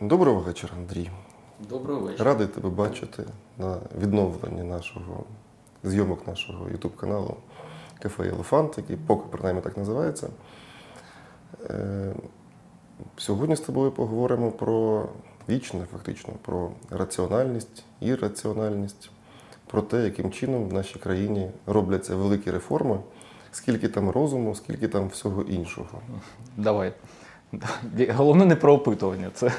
Доброго вечора, Андрій. Доброго вечора. Радий тебе бачити на відновленні нашого зйомок нашого YouTube каналу Кафе Елефант, який поки принаймні так називається. Е, Сьогодні з тобою поговоримо про вічне, фактично, про раціональність, ірраціональність, про те, яким чином в нашій країні робляться великі реформи, скільки там розуму, скільки там всього іншого. Давай. Головне не про опитування. Це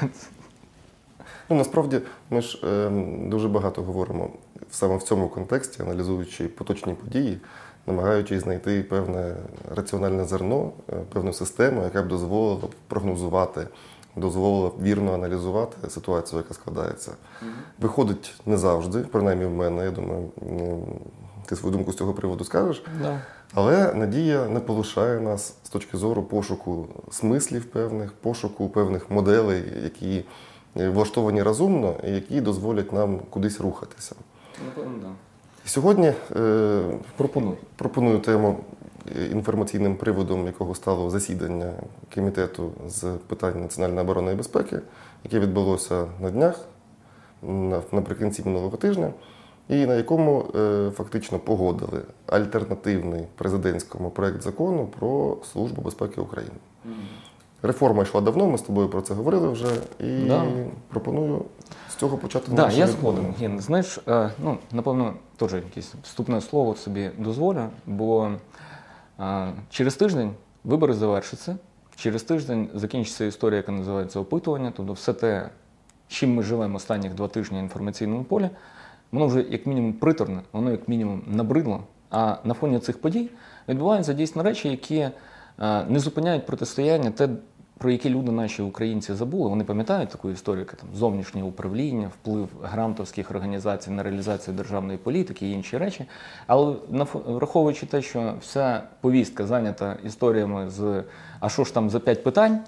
Ну, насправді ми ж е, дуже багато говоримо саме в цьому контексті, аналізуючи поточні події, намагаючись знайти певне раціональне зерно, е, певну систему, яка б дозволила прогнозувати, дозволила вірно аналізувати ситуацію, яка складається. Виходить не завжди, принаймні в мене, я думаю, ти свою думку з цього приводу скажеш. да. Але надія не полишає нас з точки зору пошуку смислів певних, пошуку певних моделей, які влаштовані розумно і які дозволять нам кудись рухатися. Напевно, да. Сьогодні е, Пропоную. пропоную тему інформаційним приводом, якого стало засідання комітету з питань національної оборони і безпеки, яке відбулося на днях на- наприкінці минулого тижня, і на якому е, фактично погодили альтернативний президентському проект закону про Службу безпеки України. Реформа йшла давно, ми з тобою про це говорили вже, і Да. пропоную з цього почати Да, я згоден. Ген, знаєш, е, ну, напевно, теж якесь вступне слово собі дозволю, бо е, через тиждень вибори завершаться, через тиждень закінчиться історія, яка називається опитування, тобто все те, чим ми живемо останніх два тижні в інформаційному полі, воно вже як мінімум приторне, воно як мінімум набридло. А на фоні цих подій відбуваються дійсно речі, які е, не зупиняють протистояння, те, про які люди наші українці забули. Вони пам'ятають таку історію, як там зовнішнє управління, вплив грантовських організацій на реалізацію державної політики і інші речі. Але враховуючи те, що вся повістка зайнята історіями з а що ж там за п'ять питань,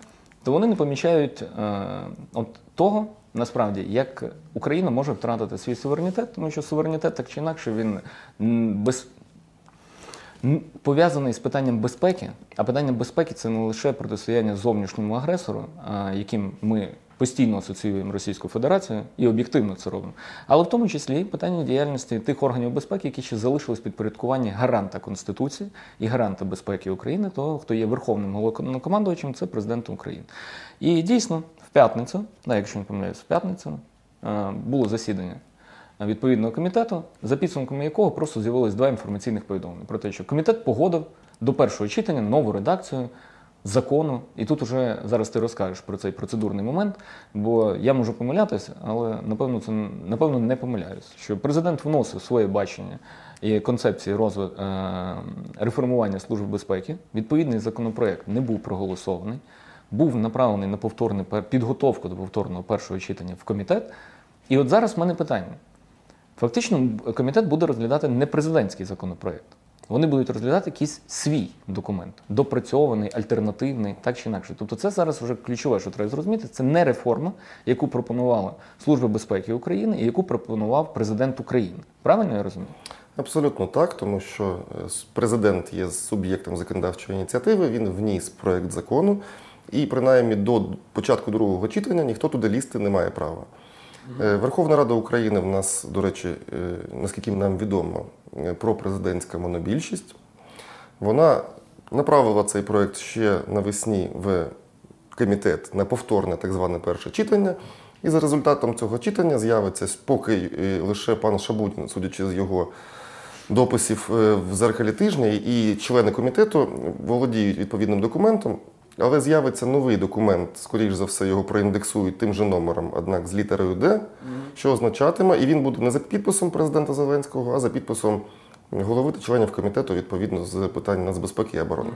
то вони не помічають е, от того, насправді, як Україна може втратити свій суверенітет, тому що суверенітет так чи інакше він без пов'язаний з питанням безпеки, а питання безпеки це не лише протистояння зовнішньому агресору, яким ми постійно асоціюємо Російську Федерацію і об'єктивно це робимо, але в тому числі питання діяльності тих органів безпеки, які ще залишились підпорядкуванні гаранта Конституції і гаранта безпеки України, того, хто є верховним головнокомандувачем, це президент України. І дійсно, в п'ятницю, да, якщо не помиляюсь, в п'ятницю е, було засідання відповідного комітету, за підсумками якого просто з'явилось два інформаційних повідомлення про те, що комітет погодив до першого читання нову редакцію закону. І тут уже зараз ти розкажеш про цей процедурний момент, бо я можу помилятися, але напевно це напевно не помиляюсь. Що президент вносив своє бачення і концепції розвитку реформування служби безпеки. Відповідний законопроект не був проголосований, був направлений на повторне підготовку до повторного першого читання в комітет. І от зараз в мене питання. Фактично, комітет буде розглядати не президентський законопроект. Вони будуть розглядати якийсь свій документ, допрацьований, альтернативний, так чи інакше. Тобто, це зараз вже ключове, що треба зрозуміти. Це не реформа, яку пропонувала Служба безпеки України і яку пропонував президент України. Правильно я розумію? Абсолютно так, тому що е, президент є суб'єктом законодавчої ініціативи, він вніс проект закону, і принаймні до початку другого читання ніхто туди лізти не має права. Е, Верховна Рада України в нас, до речі, е, наскільки нам відомо, е, пропрезидентська монобільшість. Вона направила цей проект ще навесні в комітет на повторне так зване перше читання. І за результатом цього читання з'явиться поки лише пан Шабутін, судячи з його дописів в зеркалі тижня, і члени комітету володіють відповідним документом. Але з'явиться новий документ, скоріш за все, його проіндексують тим же номером, однак з літерою Д, що означатиме, і він буде не за підписом президента Зеленського, а за підписом голови та членів комітету відповідно з питань нацбезпеки і оборони.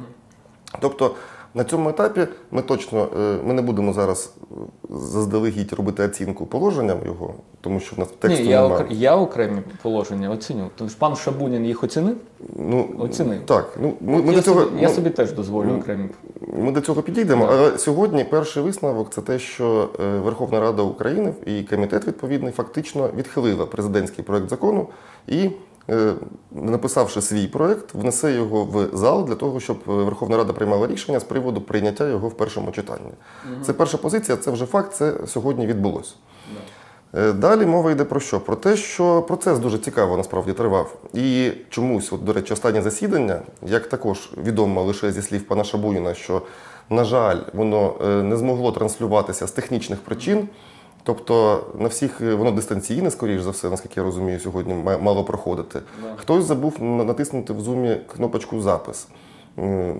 Тобто на цьому етапі ми точно е, ми не будемо зараз е, заздалегідь робити оцінку положенням його, тому що в нас тексту Ні, я, немає. окр- я окремі положення оціню. Тому що пан Шабунін їх оцінив. Ну, Оцінив. Так, ну ми, ми я, до цього собі, я ну, собі теж дозволю окремі. Ми до цього підійдемо, але сьогодні перший висновок це те, що е, Верховна Рада України і комітет відповідний фактично відхилила президентський проект закону і е, написавши свій проект, внесе його в зал для того, щоб Верховна Рада приймала рішення з приводу прийняття його в першому читанні. Це перша позиція, це вже факт, це сьогодні відбулося. Е, Далі мова йде про що? Про те, що процес дуже цікаво насправді тривав. І чомусь, от, до речі, останнє засідання, як також відомо лише зі слів пана Шабуніна, що, на жаль, воно е, не змогло транслюватися з технічних причин. Тобто на всіх е, воно дистанційне, скоріш за все, наскільки я розумію, сьогодні мало проходити. Хтось забув натиснути в зумі кнопочку запис.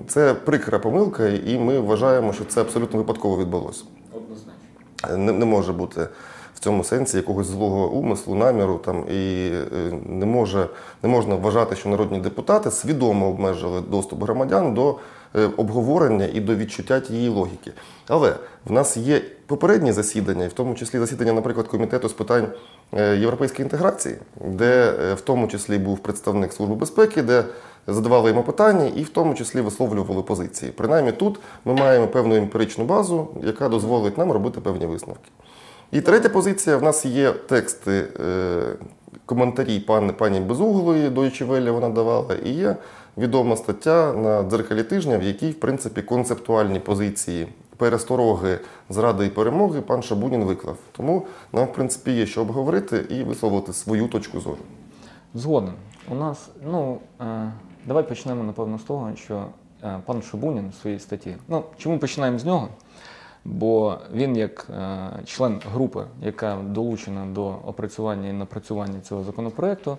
Це прикра помилка, і ми вважаємо, що це абсолютно випадково відбулося Однозначно. не, не може бути в цьому сенсі якогось злого умислу, наміру там і е, не може не можна вважати, що народні депутати свідомо обмежили доступ громадян до е, обговорення і до відчуття тієї логіки. Але в нас є попередні засідання, і в тому числі засідання, наприклад, комітету з питань е, європейської інтеграції, де в тому числі був представник Служби безпеки, де задавали йому питання і в тому числі висловлювали позиції. Принаймні тут ми маємо певну емпіричну базу, яка дозволить нам робити певні висновки. І третя позиція: в нас є тексти, е, коментарі пані, пані Безуглої Deutsche Welle вона давала, і є відома стаття на дзеркалі тижня, в якій, в принципі, концептуальні позиції перестороги, зради і перемоги пан Шабунін виклав. Тому нам, в принципі, є що обговорити і висловити свою точку зору. Згоден. У нас, ну, е, давай почнемо, напевно, з того, що е, пан Шабунін в своїй статті. Ну, чому починаємо з нього? Бо він, як е, член групи, яка долучена до опрацювання і напрацювання цього законопроекту,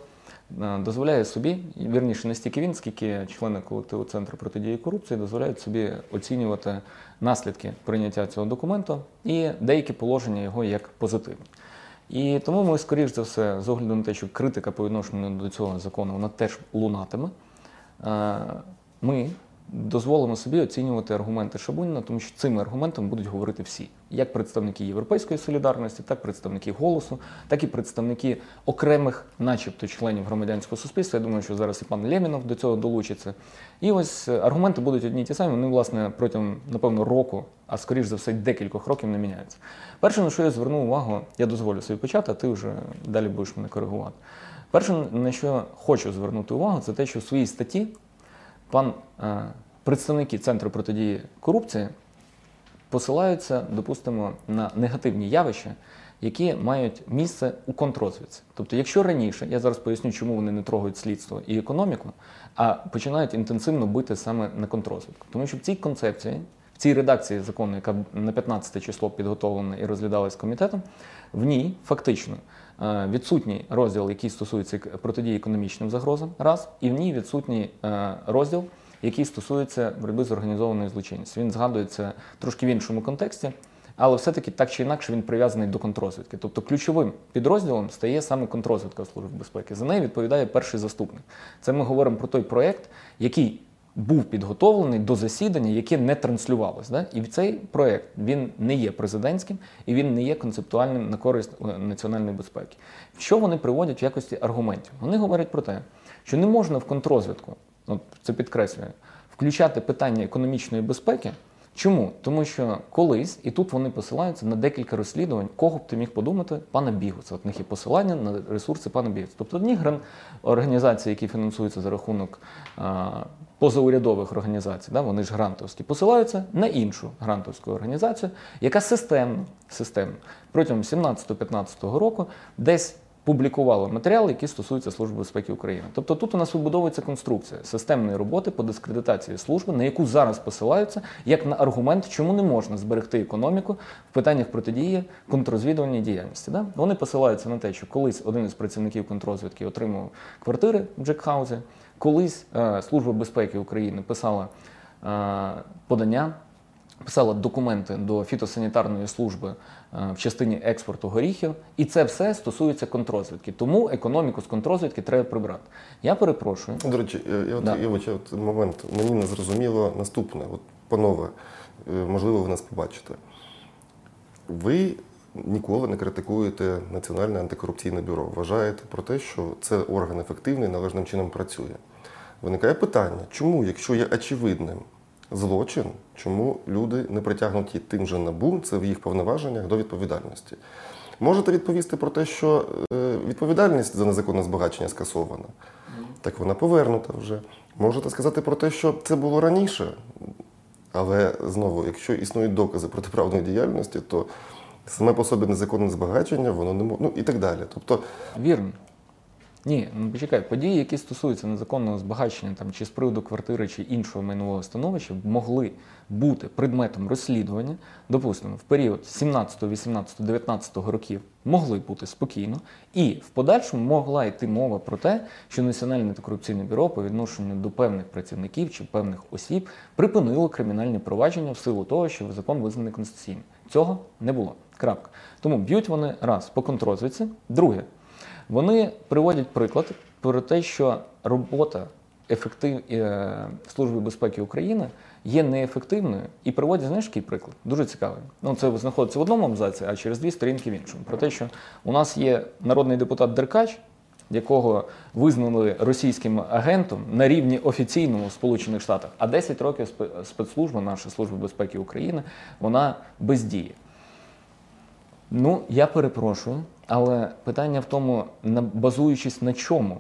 е, дозволяє собі, вірніше, не стільки він, скільки члени колективу Центру протидії корупції дозволяють собі оцінювати наслідки прийняття цього документу і деякі положення його як позитивні. І тому ми, скоріш за все, з огляду на те, що критика по відношенню до цього закону вона теж лунатиме, е, ми дозволимо собі оцінювати аргументи Шабуніна, тому що цими аргументами будуть говорити всі, як представники Європейської солідарності, так представники голосу, так і представники окремих, начебто, членів громадянського суспільства. Я думаю, що зараз і пан Лємінов до цього долучиться. І ось е, аргументи будуть одні й ті самі. Вони, власне, протягом, напевно, року, а скоріш за все, декількох років не міняються. Перше, на що я звернув увагу, я дозволю собі почати, а ти вже далі будеш мене коригувати. Перше, на що хочу звернути увагу, це те, що в своїй статті пан е, представники Центру протидії корупції посилаються, допустимо, на негативні явища, які мають місце у контррозвідці. Тобто, якщо раніше, я зараз поясню, чому вони не трогають слідство і економіку, а починають інтенсивно бити саме на контррозвідку. Тому що в цій концепції, в цій редакції закону, яка на 15 число підготовлена і розглядалась комітетом, в ній фактично відсутній розділ, який стосується протидії економічним загрозам, раз, і в ній відсутній е, розділ, який стосується боротьби з організованою злочинністю. Він згадується трошки в іншому контексті, але все-таки так чи інакше він прив'язаний до контрозвідки. Тобто ключовим підрозділом стає саме контрозвідка Служби безпеки. За неї відповідає перший заступник. Це ми говоримо про той проєкт, який був підготовлений до засідання, яке не транслювалось. Да? І цей проєкт він не є президентським і він не є концептуальним на користь е, національної безпеки. Що вони приводять в якості аргументів? Вони говорять про те, що не можна в контрозвідку, от це підкреслює, включати питання економічної безпеки. Чому? Тому що колись, і тут вони посилаються на декілька розслідувань, кого б ти міг подумати, пана Бігуса. От в них є посилання на ресурси пана Бігуса. Тобто одні організації, які фінансуються за рахунок а, позаурядових організацій, да, вони ж грантовські, посилаються на іншу грантовську організацію, яка системно, системно протягом 17-15 року десь публікувала матеріали, які стосуються Служби безпеки України. Тобто тут у нас вибудовується конструкція системної роботи по дискредитації служби, на яку зараз посилаються як на аргумент, чому не можна зберегти економіку в питаннях протидії контррозвідувальній діяльності. Да? Вони посилаються на те, що колись один із працівників контррозвідки отримував квартири в Джекхаузі, колись е, Служба безпеки України писала е, подання писала документи до фітосанітарної служби е, в частині експорту горіхів, і це все стосується контрозвідки. Тому економіку з контрозвідки треба прибрати. Я перепрошую. До речі, я, я, от, Да. я, от, от момент. Мені не зрозуміло наступне. От, панове, е, можливо, ви нас побачите. Ви ніколи не критикуєте Національне антикорупційне бюро. Вважаєте про те, що це орган ефективний, належним чином працює. Виникає питання, чому, якщо є очевидним злочин, чому люди не притягнуті тим же набу, це в їх повноваженнях до відповідальності. Можете відповісти про те, що е, відповідальність за незаконне збагачення скасована. Так вона повернута вже. Можете сказати про те, що це було раніше. Але знову, якщо існують докази протиправної діяльності, то саме по собі незаконне збагачення, воно не може. Ну і так далі. Тобто, Вірно. Ні, ну почекай, події, які стосуються незаконного збагачення там, чи з приводу квартири, чи іншого майнового становища, могли бути предметом розслідування, допустимо, в період 17, 18, 19 років могли бути спокійно, і в подальшому могла йти мова про те, що Національне антикорупційне бюро по відношенню до певних працівників чи певних осіб припинило кримінальні провадження в силу того, що закон визнаний конституційним. Цього не було. Крапка. Тому б'ють вони раз по контрозвідці. Друге, вони приводять приклад про те, що робота ефектив... е, Служби безпеки України є неефективною і приводять, знаєш, який приклад? Дуже цікавий. Ну, це знаходиться в одному абзаці, а через дві сторінки в іншому. Про те, що у нас є народний депутат Деркач, якого визнали російським агентом на рівні офіційному в Сполучених Штатах, а 10 років спе- спецслужба, наша служба безпеки України, вона бездіє. Ну, я перепрошую, але питання в тому, базуючись на чому,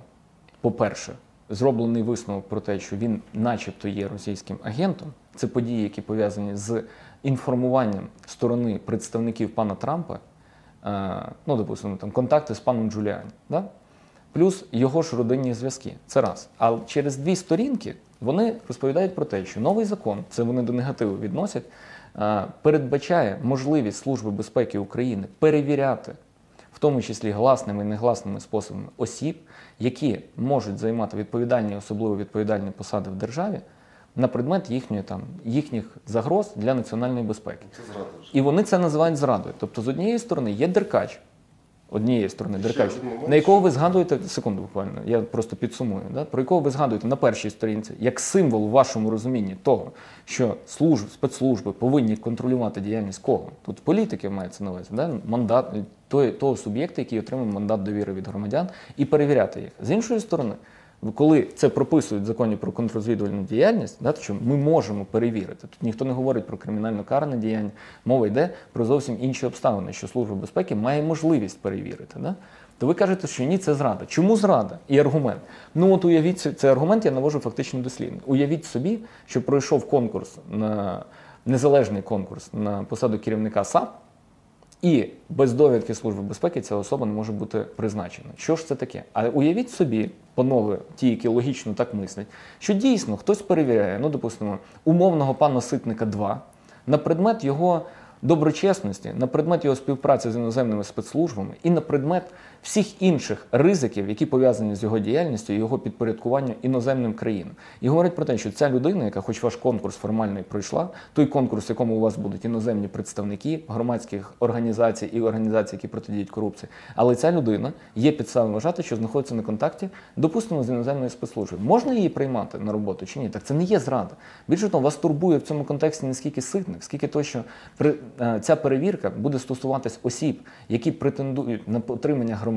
по-перше, зроблений висновок про те, що він начебто є російським агентом, це події, які пов'язані з інформуванням сторони представників пана Трампа, е, ну, допустимо, там контакти з паном Джуліані, да? плюс його ж родинні зв'язки. Це раз. А через дві сторінки вони розповідають про те, що новий закон, це вони до негативу відносять, е, передбачає можливість Служби безпеки України перевіряти, в тому числі гласними і негласними способами, осіб, які можуть займати відповідальні, особливо відповідальні посади в державі на предмет їхньої там їхніх загроз для національної безпеки. це зрада І вони це називають зрадою. Тобто, з однієї сторони є деркач, однієї сторони деркач, на якого ви згадуєте секунду буквально, я просто підсумую, да? про якого ви згадуєте на першій сторінці як символ у вашому розумінні того, що служб, спецслужби повинні контролювати діяльність кого? Тут політики мається на увазі, да? мандат той, того суб'єкта, який отримав мандат довіри від громадян, і перевіряти їх. З іншої сторони. Коли це прописують в законі про контррозвідувальну діяльність, да, що ми можемо перевірити. Тут ніхто не говорить про кримінально карне діяння, мова йде про зовсім інші обставини, що Служба безпеки має можливість перевірити. Да? То ви кажете, що ні, це зрада. Чому зрада? І аргумент. Ну от уявіть, цей аргумент я навожу фактично дослідно. Уявіть собі, що пройшов конкурс на незалежний конкурс на посаду керівника САП, і без довідки Служби безпеки ця особа не може бути призначена. Що ж це таке? А уявіть собі, панове, ті, які логічно так мислять, що дійсно хтось перевіряє, ну, допустимо, умовного пана Ситника 2 на предмет його доброчесності, на предмет його співпраці з іноземними спецслужбами і на предмет всіх інших ризиків, які пов'язані з його діяльністю і його підпорядкуванням іноземним країнам. І говорять про те, що ця людина, яка хоч ваш конкурс формально пройшла, той конкурс, в якому у вас будуть іноземні представники громадських організацій і організацій, які протидіють корупції, але ця людина є підставою вважати, що знаходиться на контакті, допустимо, з іноземною спецслужбою. Можна її приймати на роботу чи ні? Так це не є зрада. Більше того, вас турбує в цьому контексті не скільки ситник, скільки то, що при, е, ця перевірка буде стосуватись осіб, які претендують на отримання громадянства,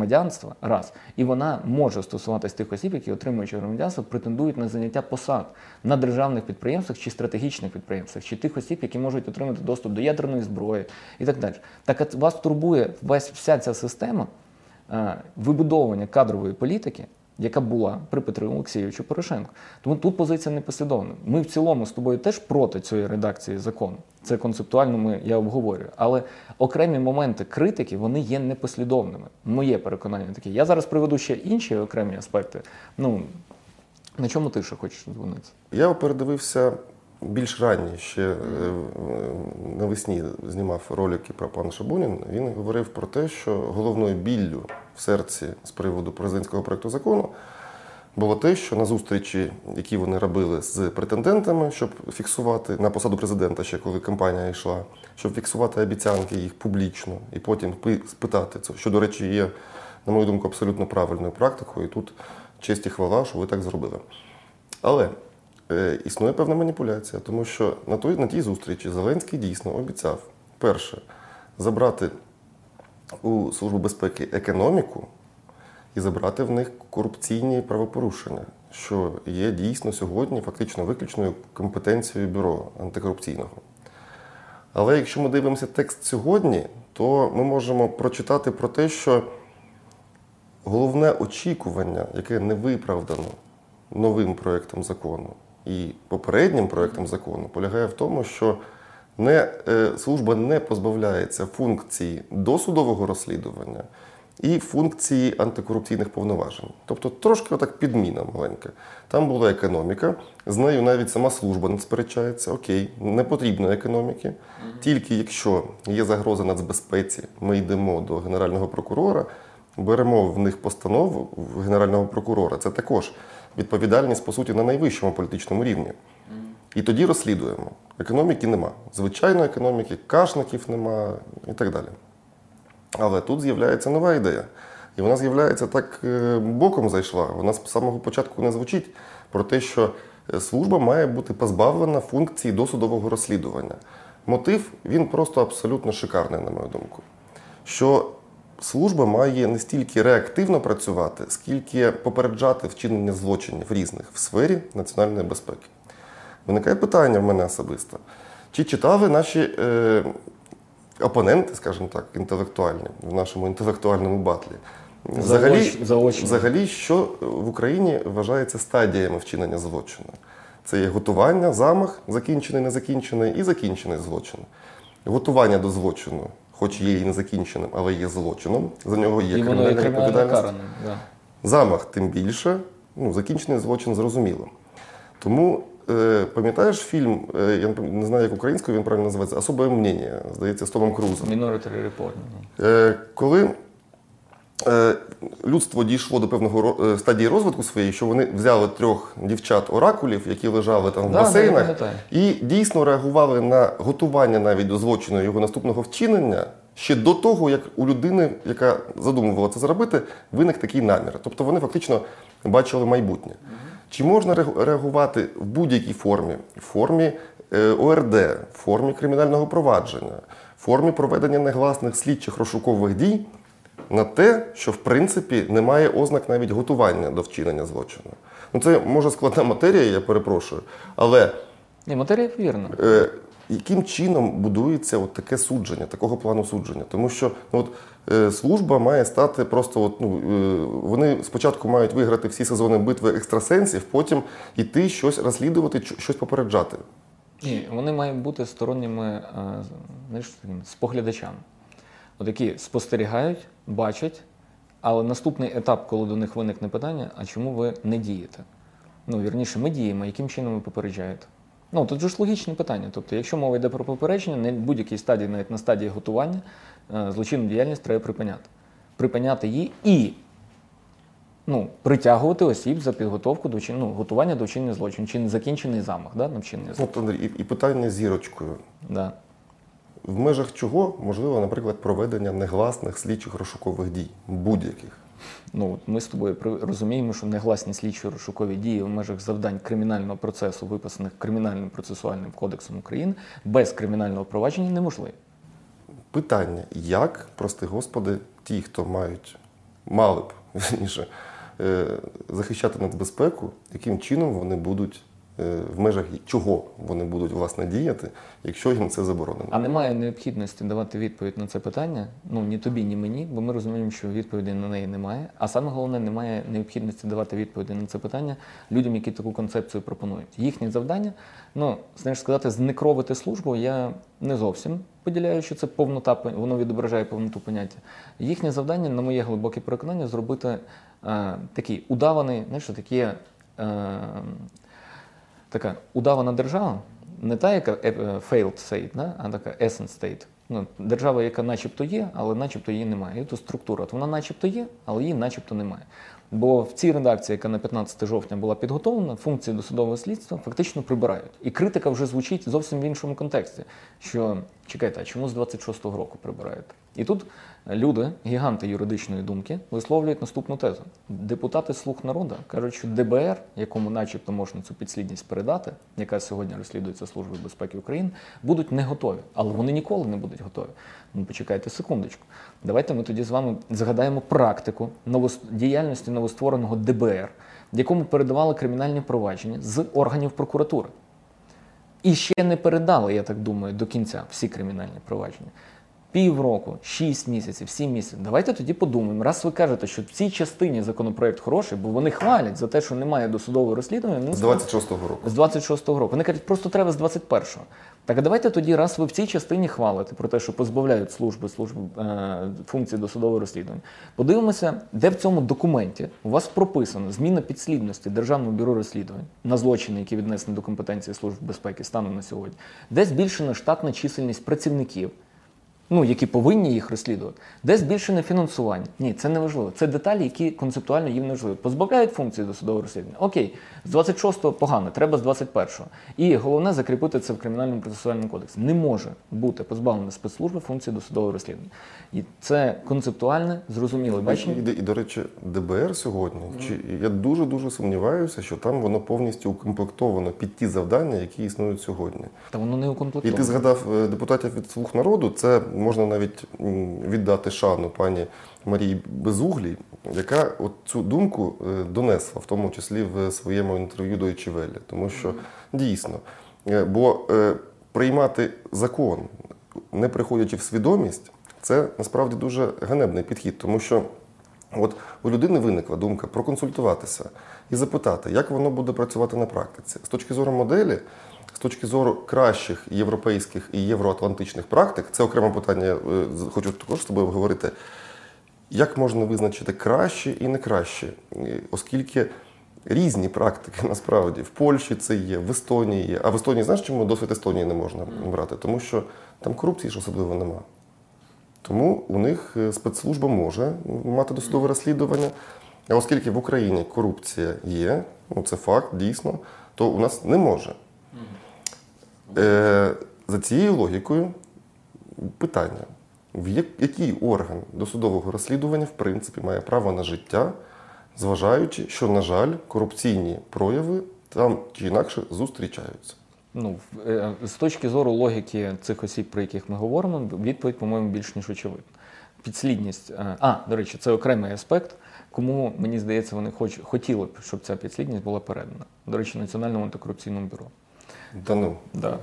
раз, і вона може стосуватись тих осіб, які отримуючи громадянство, претендують на заняття посад на державних підприємствах чи стратегічних підприємствах, чи тих осіб, які можуть отримати доступ до ядерної зброї і так далі. Так вас турбує весь вся ця система е, вибудовування кадрової політики, яка була при Петру Олексійовичу Порошенку. Тому тут позиція непослідовна. Ми в цілому з тобою теж проти цієї редакції закону. Це концептуально ми, я обговорюю. Але окремі моменти критики вони є непослідовними. Моє переконання таке. Я зараз приведу ще інші окремі аспекти. Ну на чому ти ще хочеш дзвонити? Я передивився більш ранні, ще е, навесні знімав ролики про пана Шабунін. Він говорив про те, що головною біллю в серці з приводу президентського проекту закону було те, що на зустрічі, які вони робили з претендентами, щоб фіксувати на посаду президента, ще коли кампанія йшла, щоб фіксувати обіцянки їх публічно і потім спитати це, що, до речі, є, на мою думку, абсолютно правильною практикою. І тут честь і хвала, що ви так зробили. Але існує певна маніпуляція, тому що на, той, на тій зустрічі Зеленський дійсно обіцяв перше забрати у Службу безпеки економіку і забрати в них корупційні правопорушення, що є дійсно сьогодні фактично виключною компетенцією бюро антикорупційного. Але якщо ми дивимося текст сьогодні, то ми можемо прочитати про те, що головне очікування, яке не виправдано новим проєктом закону і попереднім проєктом закону, полягає в тому, що не, е, служба не позбавляється функції досудового розслідування і функції антикорупційних повноважень. Тобто трошки отак підміна маленька. Там була економіка, з нею навіть сама служба не сперечається. Окей, не потрібно економіки. Тільки якщо є загроза нацбезпеці, ми йдемо до генерального прокурора, беремо в них постанову в генерального прокурора. Це також відповідальність, по суті, на найвищому політичному рівні. І тоді розслідуємо. Економіки нема. Звичайної економіки, кашників нема і так далі. Але тут з'являється нова ідея. І вона з'являється так е, боком зайшла. Вона з самого початку не звучить про те, що е, служба має бути позбавлена функції досудового розслідування. Мотив він просто абсолютно шикарний, на мою думку. Що служба має не стільки реактивно працювати, скільки попереджати вчинення злочинів різних в сфері національної безпеки. Виникає питання в мене особисто. Чи читали наші е, опоненти, скажімо так, інтелектуальні в нашому інтелектуальному батлі? Взагалі, Заоч- взагалі, що в Україні вважається стадіями вчинення злочину? Це є готування, замах, закінчений, незакінчений, і закінчений злочин. Готування до злочину, хоч є і незакінченим, але є злочином, за нього є І кримінальна відповідальність. Да. Замах тим більше, ну, закінчений злочин зрозуміло. Тому е, пам'ятаєш фільм, е, я не знаю, як українською він правильно називається, особе мнення, здається, з Томом Крузом. Міноритарі ну. Е, коли людство дійшло до певного е, стадії розвитку своєї, що вони взяли трьох дівчат-оракулів, які лежали там в Да, да, басейнах, і дійсно реагували на готування навіть до злочину його наступного вчинення ще до того, як у людини, яка задумувала це зробити, виник такий намір. Тобто вони фактично бачили майбутнє. Чи можна реагувати в будь-якій формі? В формі е, ОРД, в формі кримінального провадження, в формі проведення негласних слідчих розшукових дій на те, що в принципі немає ознак навіть готування до вчинення злочину. Ну це може складна матерія, я перепрошую, але Ні, матерія вірна. е, яким чином будується от таке судження, такого плану судження? Тому що ну, от, е, служба має стати просто, от, ну, е, вони спочатку мають виграти всі сезони битви екстрасенсів, потім іти щось розслідувати, щось попереджати. Ні, вони мають бути сторонніми е, знаєш, споглядачами. Які спостерігають, бачать, але наступний етап, коли до них виникне питання, а чому ви не дієте? Ну, вірніше, ми діємо, яким чином ви попереджаєте? Ну, тут же ж логічне питання. Тобто, якщо мова йде про попередження, на будь-якій стадії, навіть на стадії готування, е, злочинну діяльність треба припиняти. Припиняти її і ну, притягувати осіб за підготовку до ну, готування до вчинення злочину, чи не закінчений замах да, на вчинення злочину. От, Андрій, і, і питання зірочкою. Да. В межах чого можливо, наприклад, проведення негласних слідчих розшукових дій, будь-яких. Ну, от ми з тобою розуміємо, що негласні слідчі розшукові дії в межах завдань кримінального процесу, виписаних Кримінальним процесуальним кодексом України, без кримінального провадження неможливі. Питання, як, прости господи, ті, хто мають, мали б вірніше, е, захищати нацбезпеку, яким чином вони будуть, в межах чого вони будуть власне діяти, якщо їм це заборонено. А немає необхідності давати відповідь на це питання, ну ні тобі, ні мені, бо ми розуміємо, що відповіді на неї немає. А саме головне, немає необхідності давати відповіді на це питання людям, які таку концепцію пропонують. Їхнє завдання, ну знаєш, сказати, знекровити службу, я не зовсім поділяю, що це повнота, воно відображає повноту поняття. Їхнє завдання, на моє глибоке переконання, зробити е, такий удаваний, знаєш, що таке. Е, така удавана держава, не та, яка е, е, failed state, да? а така essence state. Ну, держава, яка начебто є, але начебто її немає. І то структура. От вона начебто є, але її начебто немає. Бо в цій редакції, яка на 15 жовтня була підготовлена, функції досудового слідства фактично прибирають. І критика вже звучить зовсім в іншому контексті. Що чекайте, а чому з 26-го року прибираєте? І тут люди, гіганти юридичної думки, висловлюють наступну тезу. Депутати слуг народу кажуть, що ДБР, якому начебто можна цю підслідність передати, яка сьогодні розслідується Службою безпеки України, будуть не готові. Але вони ніколи не будуть готові. Ну, почекайте секундочку. Давайте ми тоді з вами згадаємо практику діяльності новоствореного ДБР, якому передавали кримінальні провадження з органів прокуратури. І ще не передали, я так думаю, до кінця всі кримінальні провадження. Півроку, 6 місяців, 7 місяців. Давайте тоді подумаємо. Раз ви кажете, що в цій частині законопроект хороший, бо вони хвалять за те, що немає досудового розслідування. ну, З 26-го року. з 26-го року. Вони кажуть, просто треба з 21-го. Так а давайте тоді, раз ви в цій частині хвалите про те, що позбавляють служби служби е, функції досудового розслідування. Подивимося, де в цьому документі у вас прописано зміна підслідності Державного бюро розслідувань на злочини, які віднесені до компетенції служб безпеки станом на сьогодні, де збільшена штатна чисельність працівників ну, які повинні їх розслідувати, де збільшене фінансування. Ні, це не важливо. Це деталі, які концептуально їм не важливі. Позбавляють функції досудового розслідування. Окей, з 26-го погано, треба з 21-го. І головне закріпити це в кримінальному процесуальному кодексі. Не може бути позбавлена спецслужби функції досудового розслідування. І це концептуальне, зрозуміле бачення. І, і, до речі, ДБР сьогодні, чи я дуже дуже сумніваюся, що там воно повністю укомплектовано під ті завдання, які існують сьогодні. Та воно не І ти згадав е, депутатів від слуг народу. Це можна навіть віддати шану пані Марії Безуглій, яка от цю думку е, донесла, в тому числі в своєму інтерв'ю до Ічевелі. Тому що дійсно, е, бо е, приймати закон, не приходячи в свідомість, це насправді дуже ганебний підхід, тому що. От у людини виникла думка проконсультуватися і запитати, як воно буде працювати на практиці. З точки зору моделі, з точки зору кращих європейських і євроатлантичних практик, це окреме питання, е, хочу також з тобою обговорити. Як можна визначити краще і не краще, оскільки різні практики насправді в Польщі це є, в Естонії є. А в Естонії знаєш, чому досвід Естонії не можна брати? Тому що там корупції ж особливо нема. Тому у них е, спецслужба може мати досудове розслідування. А оскільки в Україні корупція є, ну це факт дійсно, то у нас не може. Е, за цією логікою питання: в який орган досудового розслідування в принципі має право на життя, зважаючи, що, на жаль, корупційні прояви там чи інакше зустрічаються. Ну, е, з точки зору логіки цих осіб, про яких ми говоримо, відповідь, по-моєму, більш ніж очевидна. Підслідність. е, А, до речі, це окремий аспект, кому, мені здається, вони хоч, хотіли б, щоб ця підслідність була передана. До речі, Національному антикорупційному бюро. Та ну, Да.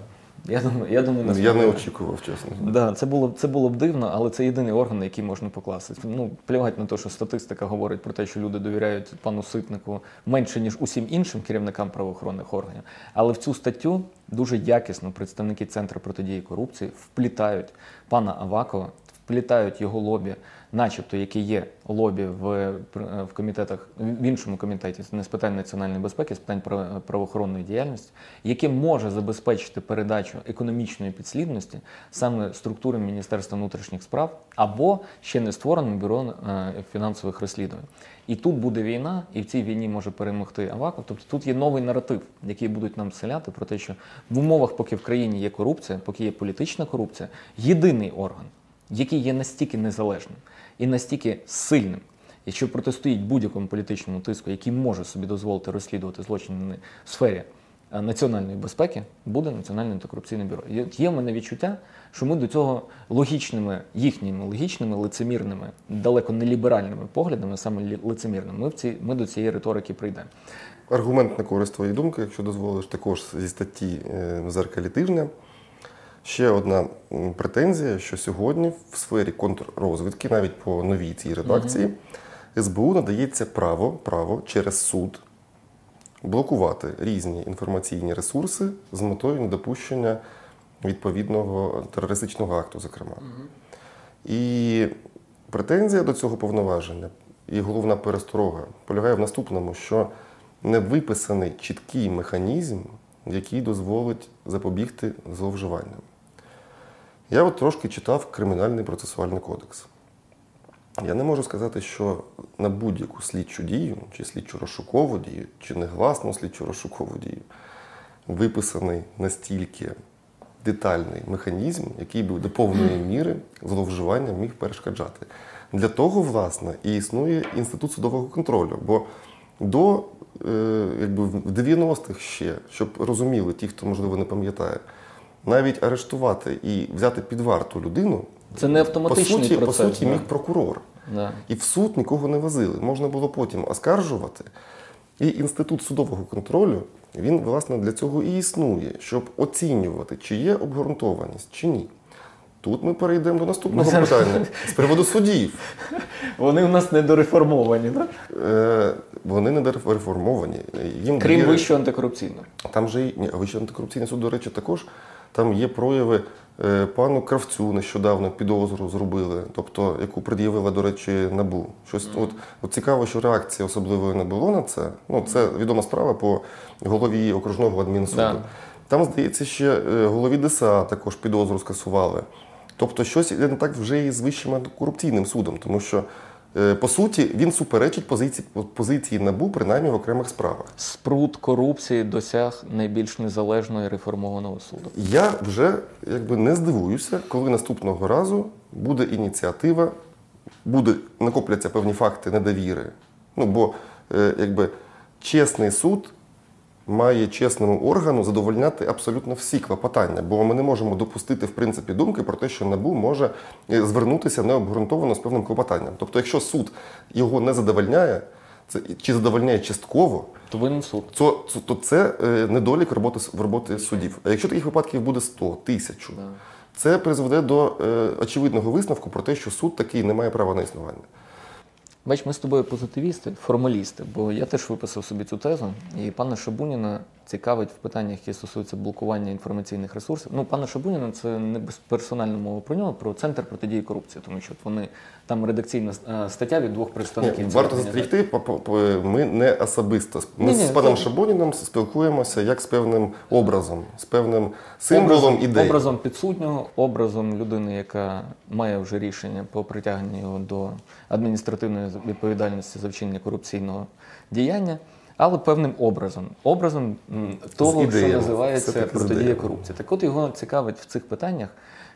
Я думаю, я думаю, я не очікував, чесно. Да, це було це було б дивно, але це єдиний орган, на який можна покласти. Ну плювати на те, що статистика говорить про те, що люди довіряють пану Ситнику менше ніж усім іншим керівникам правоохоронних органів. Але в цю статтю дуже якісно представники центру протидії корупції вплітають пана Авакова, вплітають його лобі, начебто, яке є лобі в, в комітетах в іншому комітеті не з питань національної безпеки, з питань прав- правоохоронної діяльності, яке може забезпечити передачу економічної підслідності саме структурам Міністерства внутрішніх справ або ще не створеним бюро е, фінансових розслідувань. І тут буде війна, і в цій війні може перемогти Аваков. Тобто тут є новий наратив, який будуть нам вселяти про те, що в умовах, поки в країні є корупція, поки є політична корупція, єдиний орган, який є настільки незалежним і настільки сильним, і що протистоїть будь-якому політичному тиску, який може собі дозволити розслідувати злочини в сфері е, національної безпеки, буде Національне антикорупційне бюро. Є- в мене відчуття, що ми до цього логічними, їхніми логічними, лицемірними, далеко не ліберальними поглядами, саме лицемірними, ми, в ці, ми до цієї риторики прийдемо. Аргумент на користь твоєї думки, якщо дозволиш, також зі статті е, в зеркалі тижня. Ще одна претензія, що сьогодні в сфері контррозвідки, навіть по новій цій редакції, СБУ надається право, право через суд блокувати різні інформаційні ресурси з метою недопущення відповідного терористичного акту, зокрема. І претензія до цього повноваження, і головна пересторога полягає в наступному, що не виписаний чіткий механізм, який дозволить запобігти зловживанням. Я от трошки читав Кримінальний процесуальний кодекс. Я не можу сказати, що на будь-яку слідчу дію, чи слідчу розшукову дію, чи негласну слідчу розшукову дію, виписаний настільки детальний механізм, який би до повної міри зловживання міг перешкоджати. Для того, власне, і існує інститут судового контролю. Бо до е, якби в 90-х ще, щоб розуміли ті, хто можливо не пам'ятає, навіть арештувати і взяти під варту людину Це не по суті, процес. по суті да. міг прокурор. Да. І в суд нікого не возили. Можна було потім оскаржувати. І інститут судового контролю він, власне, для цього і існує, щоб оцінювати, чи є обґрунтованість, чи ні. Тут ми перейдемо до наступного Ми зараз- питання з приводу судів. Вони у нас недореформовані, так? Е, Вони не реформовані. Їм Крім дає- вищого антикорупційного. Там же й- ні, Вищий антикорупційний суд, до речі, також там є прояви. Е, Пану Кравцю нещодавно підозру зробили, тобто яку пред'явила, до речі, набу. Щось от, от цікаво, що реакції особливої не було на це. Ну це відома справа по голові окружного адмінсуду. Да. Там, здається, ще е, голові ДСА також підозру скасували. Тобто, щось іде не так вже і з вищим антикорупційним судом, тому що по суті він суперечить позиції позиції набу, принаймні в окремих справах. Спрут корупції досяг найбільш незалежної реформованого суду. Я вже якби не здивуюся, коли наступного разу буде ініціатива, буде накопляться певні факти недовіри. Ну бо е, якби чесний суд має чесному органу задовольняти абсолютно всі клопотання, бо ми не можемо допустити в принципі думки про те, що набу може е, звернутися необґрунтовано з певним клопотанням. Тобто, якщо суд його не задовольняє, це чи задовольняє частково, То винен суд. то, то, то це е, недолік роботи, в роботи судів. А якщо таких випадків буде 100, тисячу, це призведе до е, очевидного висновку про те, що суд такий не має права на існування. Бач, ми з тобою позитивісти, формалісти, бо я теж виписав собі цю тезу, і пана Шабуніна цікавить в питаннях, які стосуються блокування інформаційних ресурсів. Ну, пана Шабуніна це не безперсональна мова про нього, про центр протидії корупції, тому що вони там редакційна е, стаття від двох представників. Ні, варто по- ми не особисто. Ми Ні-ні, з паном це- Шабоніном спілкуємося як з певним образом, з певним символом образом, ідеї. Образом підсуднього, образом людини, яка має вже рішення по притягненню його до адміністративної відповідальності за вчинення корупційного діяння, але певним образом. Образом того, що ідеями. називається протидія корупції. Так от його цікавить в цих питаннях,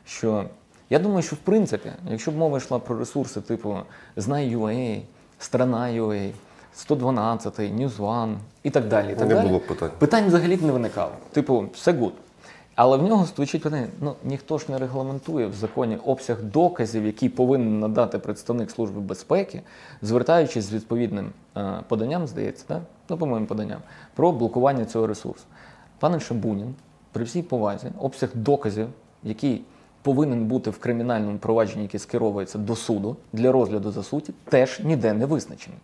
що я думаю, що в принципі, якщо б мова йшла про ресурси типу Знай.ua, Страна.ua, 112, News One і так далі. І так Не далі. було б питань. Питань взагалі б не виникало. Типу, все гуд. Але в нього звучить питання: ну ніхто ж не регламентує в законі обсяг доказів, які повинен надати представник Служби безпеки, звертаючись з відповідним е, поданням, здається, да? ну, по-моєму, поданням, про блокування цього ресурсу. Пане Шабунін, при всій повазі, обсяг доказів, який повинен бути в кримінальному провадженні, яке скеровується до суду для розгляду за суті, теж ніде не визначений.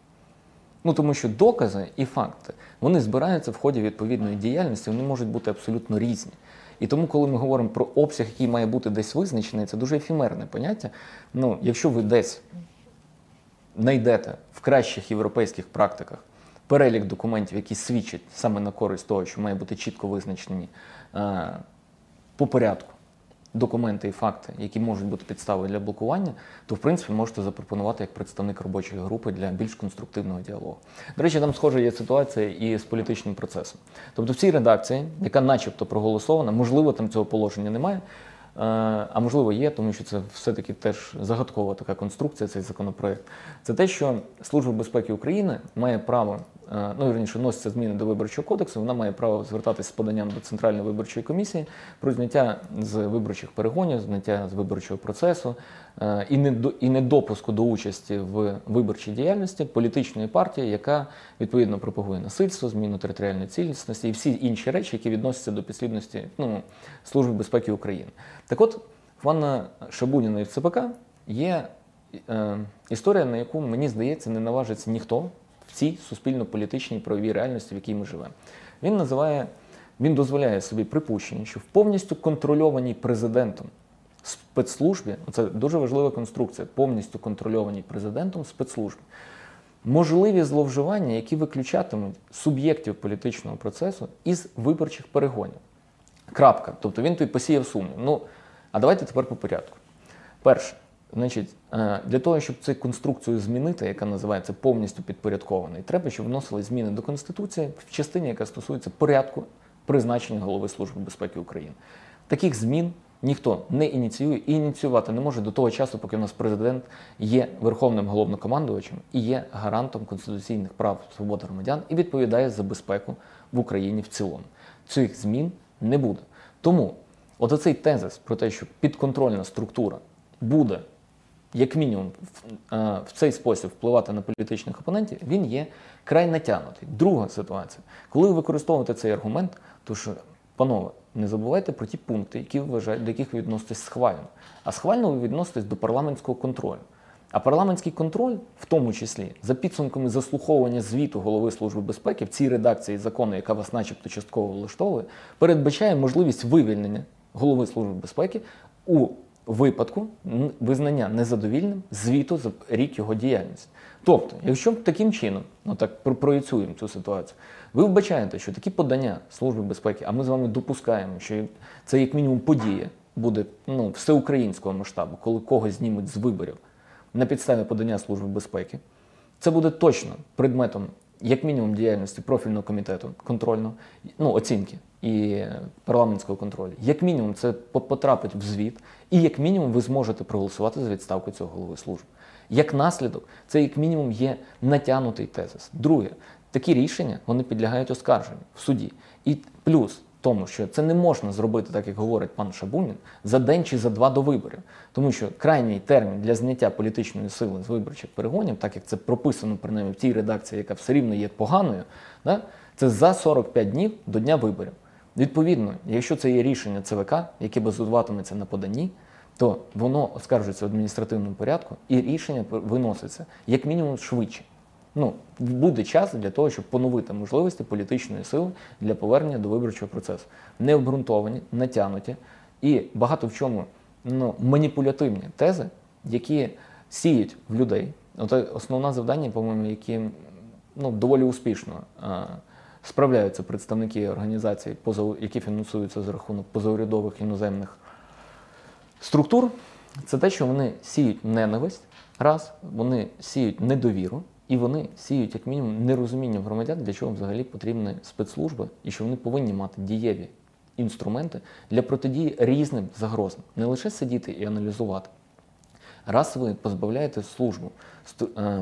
Ну тому що докази і факти вони збираються в ході відповідної діяльності, вони можуть бути абсолютно різні. І тому, коли ми говоримо про обсяг, який має бути десь визначений, це дуже ефемерне поняття. Ну, якщо ви десь знайдете в кращих європейських практиках перелік документів, які свідчать саме на користь того, що має бути чітко визначені е, по порядку документи і факти, які можуть бути підставою для блокування, то в принципі можете запропонувати як представник робочої групи для більш конструктивного діалогу. До речі, там схожа є ситуація і з політичним процесом. Тобто в цій редакції, яка начебто проголосована, можливо, там цього положення немає. е, А можливо, є, тому що це все-таки теж загадкова така конструкція, цей законопроект. Це те, що Служба безпеки України має право, ну вірніше, вносяться зміни до виборчого кодексу. Вона має право звертатися з поданням до Центральної виборчої комісії про зняття з виборчих перегонів, зняття з виборчого процесу е, і не до і недопуску до участі в виборчій діяльності політичної партії, яка відповідно пропагує насильство, зміну територіальної цілісності і всі інші речі, які відносяться до підслідності ну, Служби безпеки України. Так от, в пана Шабуніна і в ЦПК є е, історія, на яку, мені здається, не наважиться ніхто цій суспільно-політичній правовій реальності, в якій ми живемо. Він називає, він дозволяє собі припущення, що в повністю контрольованій президентом спецслужбі, це дуже важлива конструкція, повністю контрольованій президентом спецслужбі, можливі зловживання, які виключатимуть суб'єктів політичного процесу із виборчих перегонів. Крапка. Тобто він тут посіяв сумнів. Ну, а давайте тепер по порядку. Перше, значить, е, для того, щоб цю конструкцію змінити, яка називається повністю підпорядкований, треба, щоб вносили зміни до Конституції в частині, яка стосується порядку призначення голови Служби безпеки України. Таких змін ніхто не ініціює і ініціювати не може до того часу, поки у нас президент є верховним головнокомандувачем і є гарантом конституційних прав свобод громадян і відповідає за безпеку в Україні в цілому. Цих змін не буде. Тому от оцей тезис про те, що підконтрольна структура буде як мінімум в, е, в цей спосіб впливати на політичних опонентів, він є край натягнутий. Друга ситуація, коли ви використовуєте цей аргумент, то що, панове, не забувайте про ті пункти, які ви вважаєте, до яких ви відноситесь схвально. А схвально ви відноситесь до парламентського контролю. А парламентський контроль, в тому числі за підсумками заслуховування звіту голови Служби безпеки в цій редакції закону, яка вас, начебто, частково влаштовує, передбачає можливість вивільнення голови Служби безпеки у випадку визнання незадовільним звіту за рік його діяльності. Тобто, якщо таким чином, ну так про- проєцюємо цю ситуацію, ви вбачаєте, що такі подання Служби безпеки, а ми з вами допускаємо, що це як мінімум подія буде ну, всеукраїнського масштабу, коли когось знімуть з виборів на підставі подання Служби безпеки. Це буде точно предметом, як мінімум, діяльності профільного комітету контрольного, ну, оцінки і парламентського контролю. Як мінімум, це потрапить в звіт, і як мінімум ви зможете проголосувати за відставку цього голови служби. Як наслідок, це як мінімум є натягнутий тезис. Друге, такі рішення вони підлягають оскарженню в суді. І плюс тому, що це не можна зробити, так як говорить пан Шабунін, за день чи за два до виборів. Тому що крайній термін для зняття політичної сили з виборчих перегонів, так як це прописано принаймні в тій редакції, яка все рівно є поганою, да, це за 45 днів до дня виборів. Відповідно, якщо це є рішення ЦВК, яке базуватиметься на поданні, то воно оскаржується в адміністративному порядку, і рішення виноситься як мінімум швидше. Ну, буде час для того, щоб поновити можливості політичної сили для повернення до виборчого процесу. Необґрунтовані, натягнуті і багато в чому ну, маніпулятивні тези, які сіють в людей. Оце основне завдання, по-моєму, які ну, доволі успішно справляються представники організацій, які фінансуються за рахунок позаурядових іноземних структур, це те, що вони сіють ненависть, раз, вони сіють недовіру, і вони сіють, як мінімум, нерозуміння громадян, для чого взагалі потрібні спецслужби, і що вони повинні мати дієві інструменти для протидії різним загрозам, не лише сидіти і аналізувати. Раз ви позбавляєте службу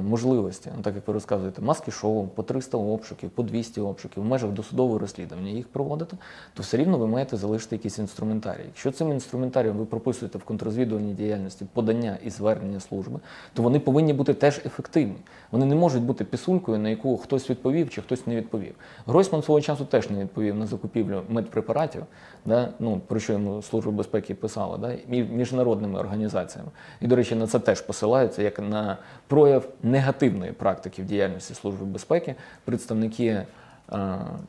можливості, ну, так як ви розказуєте, маски шоу, по 300 обшуків, по 200 обшуків, в межах досудового розслідування їх проводите, то все рівно ви маєте залишити якийсь інструментарій. Якщо цим інструментарієм ви прописуєте в контррозвідувальній діяльності подання і звернення служби, то вони повинні бути теж ефективні. Вони не можуть бути пісулькою, на яку хтось відповів чи хтось не відповів. Гройсман свого часу теж не відповів на закупівлю медпрепаратів, да, ну, про що йому Служба безпеки писала, да, міжнародними організаціями. І, до речі, на це теж посилаються як на прояв негативної практики в діяльності Служби безпеки представники е,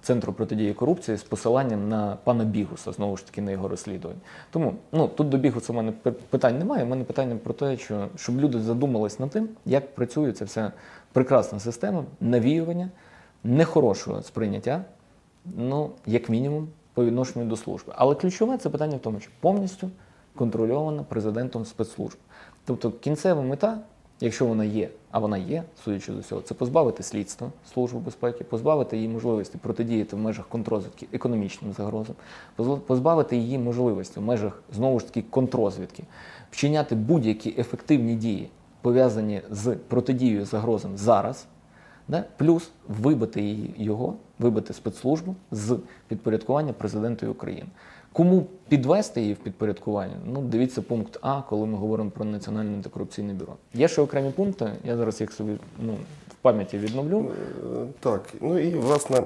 Центру протидії корупції з посиланням на пана Бігуса, знову ж таки, на його розслідування. Тому ну, тут до Бігуса в мене питань немає. У мене питання про те, що, щоб люди задумались над тим, як працює ця вся прекрасна система навіювання нехорошого сприйняття, ну, як мінімум, по відношенню до служби. Але ключове це питання в тому, що повністю контрольована президентом спецслужб. Тобто кінцева мета, якщо вона є, а вона є, судячи з усього, це позбавити слідства Служби безпеки, позбавити її можливості протидіяти в межах контрозвідки економічним загрозам, позбавити її можливості в межах знову ж таки контрозвідки, вчиняти будь-які ефективні дії, пов'язані з протидією загрозам зараз. Да? Плюс вибити її- його, вибити спецслужбу з підпорядкування президенту України. Кому підвести її в підпорядкування? Ну, дивіться пункт А, коли ми говоримо про Національне антикорупційне бюро. Є ще окремі пункти, я зараз їх собі ну, в пам'яті відновлю. Е, Так, ну і власне,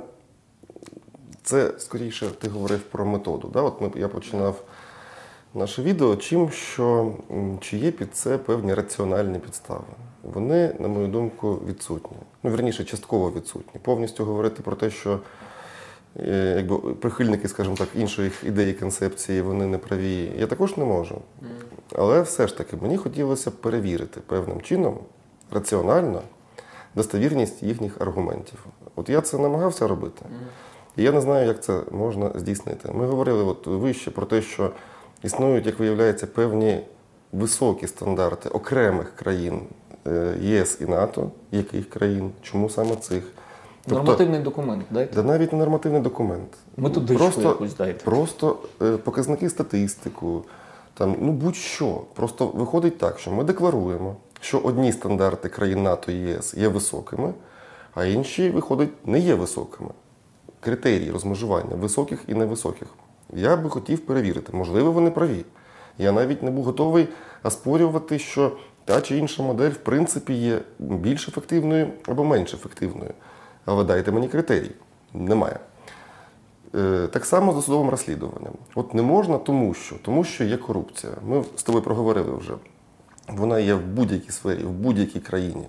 це скоріше ти говорив про методу. Да? От ми, я починав наше відео чим, що чи є під це певні раціональні підстави. Вони, на мою думку, відсутні. Ну, вірніше, частково відсутні. Повністю говорити про те, що якби прихильники, скажімо так, інших ідей і концепції, вони не праві, я також не можу. Але все ж таки мені хотілося перевірити певним чином, раціонально, достовірність їхніх аргументів. От я це намагався робити. І я не знаю, як це можна здійснити. Ми говорили от вище про те, що існують, як виявляється, певні високі стандарти окремих країн е, ЄС і НАТО, яких країн, чому саме цих. Тобто, Нормативний документ дайте. Та навіть не нормативний документ. Методичку просто, якусь дайте. Просто е, показники статистику, там, ну будь-що. Просто виходить так, що ми декларуємо, що одні стандарти країн НАТО і ЄС є високими, а інші, виходить, не є високими. Критерії розмежування високих і невисоких. Я би хотів перевірити, можливо, вони праві. Я навіть не був готовий оспорювати, що та чи інша модель, в принципі, є більш ефективною або менш ефективною. Але дайте мені критерії. Немає. Е, Так само з досудовим розслідуванням. От не можна, тому що, тому що є корупція. Ми з тобою проговорили вже. Вона є в будь-якій сфері, в будь-якій країні.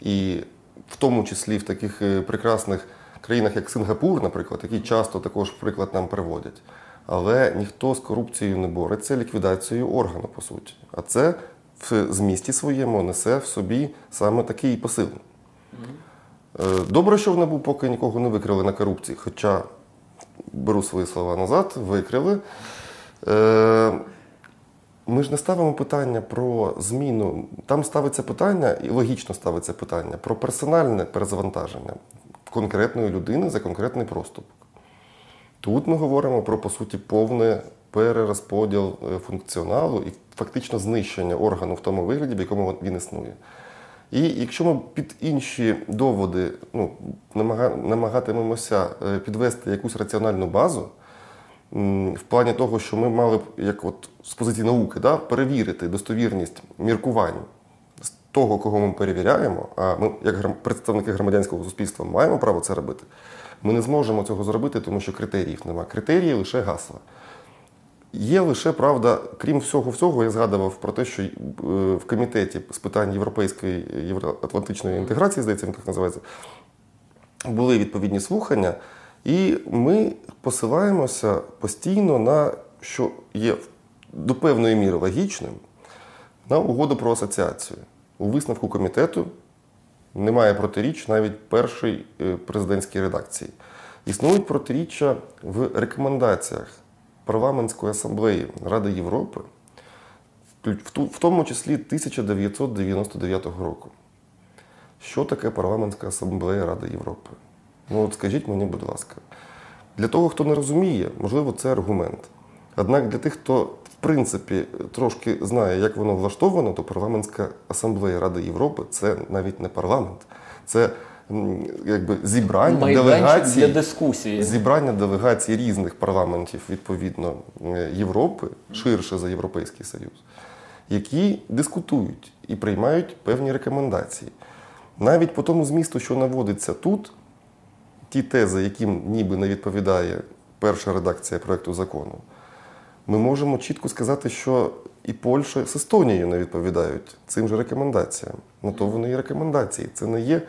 І в тому числі в таких е, прекрасних країнах, як Сингапур, наприклад, які часто також приклад нам приводять. Але ніхто з корупцією не бореться ліквідацією органу, по суті. А це в змісті своєму несе в собі саме такий посил. Е, Добре, що в НАБУ поки нікого не викрили на корупції, хоча беру свої слова назад, викрили. Е, Ми ж не ставимо питання про зміну. Там ставиться питання, і логічно ставиться питання про персональне перезавантаження конкретної людини за конкретний проступок. Тут ми говоримо про, по суті, повне перерозподіл е, функціоналу і фактично знищення органу в тому вигляді, в якому він існує. І якщо ми під інші доводи ну, намагатимемося е, підвести якусь раціональну базу, в плані того, що ми мали б, як от з позиції науки, да, перевірити достовірність міркувань того, кого ми перевіряємо, а ми, як представники громадянського суспільства, маємо право це робити, ми не зможемо цього зробити, тому що критеріїв немає. Критерії лише гасла. Є лише правда, крім всього всього, я згадував про те, що е, в комітеті з питань європейської євроатлантичної інтеграції, здається, він так називається, були відповідні слухання, і ми посилаємося постійно на що є до певної міри логічним, на угоду про асоціацію. У висновку комітету немає протиріч навіть першій е, президентській редакції. Існують протиріччя в рекомендаціях парламентської асамблеї Ради Європи, в тому числі 1999 року. Що таке парламентська асамблея Ради Європи? Ну от скажіть мені, будь ласка. Для того, хто не розуміє, можливо, це аргумент. Однак для тих, хто в принципі трошки знає, як воно влаштовано, то парламентська асамблея Ради Європи це навіть не парламент, це якби зібрання Майданчик делегацій для дискусії. зібрання делегацій різних парламентів відповідно Європи, ширше за Європейський Союз, які дискутують і приймають певні рекомендації. Навіть по тому змісту, що наводиться тут, ті тези, яким ніби не відповідає перша редакція проекту закону, ми можемо чітко сказати, що і Польща з Естонією не відповідають цим же рекомендаціям. На то вони і рекомендації. Це не є